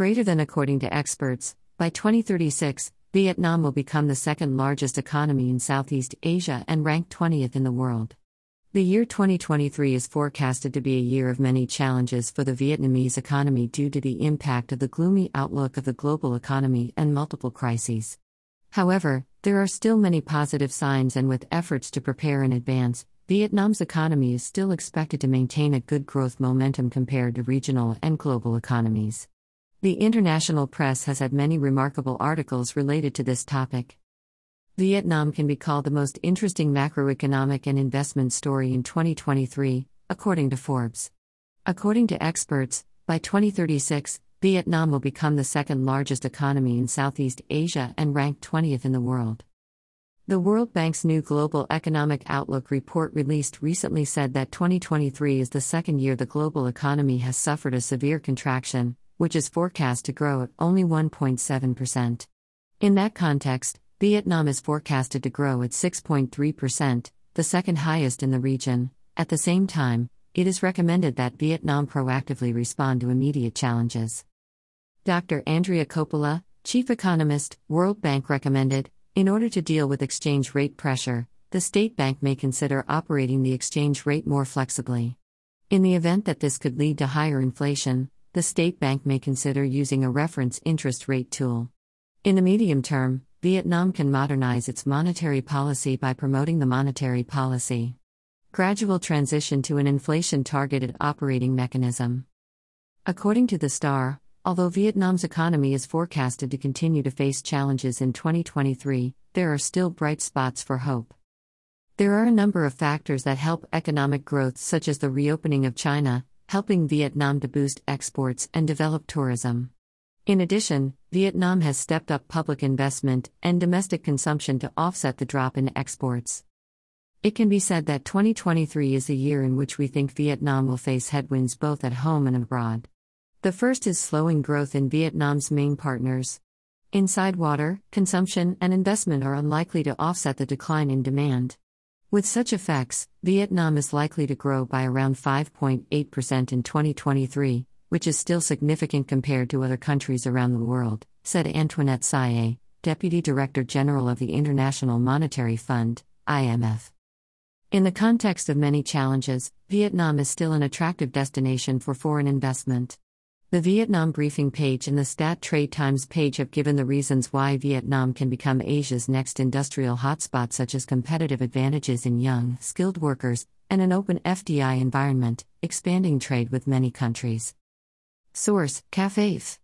Greater than according to experts, by 2036, Vietnam will become the second largest economy in Southeast Asia and rank 20th in the world. The year 2023 is forecasted to be a year of many challenges for the Vietnamese economy due to the impact of the gloomy outlook of the global economy and multiple crises. However, there are still many positive signs, and with efforts to prepare in advance, Vietnam's economy is still expected to maintain a good growth momentum compared to regional and global economies. The international press has had many remarkable articles related to this topic. Vietnam can be called the most interesting macroeconomic and investment story in 2023, according to Forbes. According to experts, by 2036, Vietnam will become the second largest economy in Southeast Asia and ranked 20th in the world. The World Bank's new Global Economic Outlook report released recently said that 2023 is the second year the global economy has suffered a severe contraction, which is forecast to grow at only 1.7%. In that context, Vietnam is forecasted to grow at 6.3%, the second highest in the region. At the same time, it is recommended that Vietnam proactively respond to immediate challenges. Dr. Andrea Coppola, chief economist, World Bank recommended, in order to deal with exchange rate pressure, the state bank may consider operating the exchange rate more flexibly. In the event that this could lead to higher inflation, the state bank may consider using a reference interest rate tool. In the medium term, Vietnam can modernize its monetary policy by promoting the monetary policy. Gradual transition to an inflation targeted operating mechanism. According to the Star, although Vietnam's economy is forecasted to continue to face challenges in 2023, there are still bright spots for hope. There are a number of factors that help economic growth, such as the reopening of China, helping Vietnam to boost exports and develop tourism. In addition, Vietnam has stepped up public investment and domestic consumption to offset the drop in exports. It can be said that 2023 is a year in which we think Vietnam will face headwinds both at home and abroad. The first is slowing growth in Vietnam's main partners. Inside water, consumption, and investment are unlikely to offset the decline in demand. With such effects, Vietnam is likely to grow by around 5.8% in 2023, which is still significant compared to other countries around the world, said Antoinette Sayeh, Deputy Director General of the International Monetary Fund, IMF. In the context of many challenges, Vietnam is still an attractive destination for foreign investment. The Vietnam briefing page and the Stat Trade Times page have given the reasons why Vietnam can become Asia's next industrial hotspot, such as competitive advantages in young, skilled workers, and an open FDI environment, expanding trade with many countries. Source: CAFEF.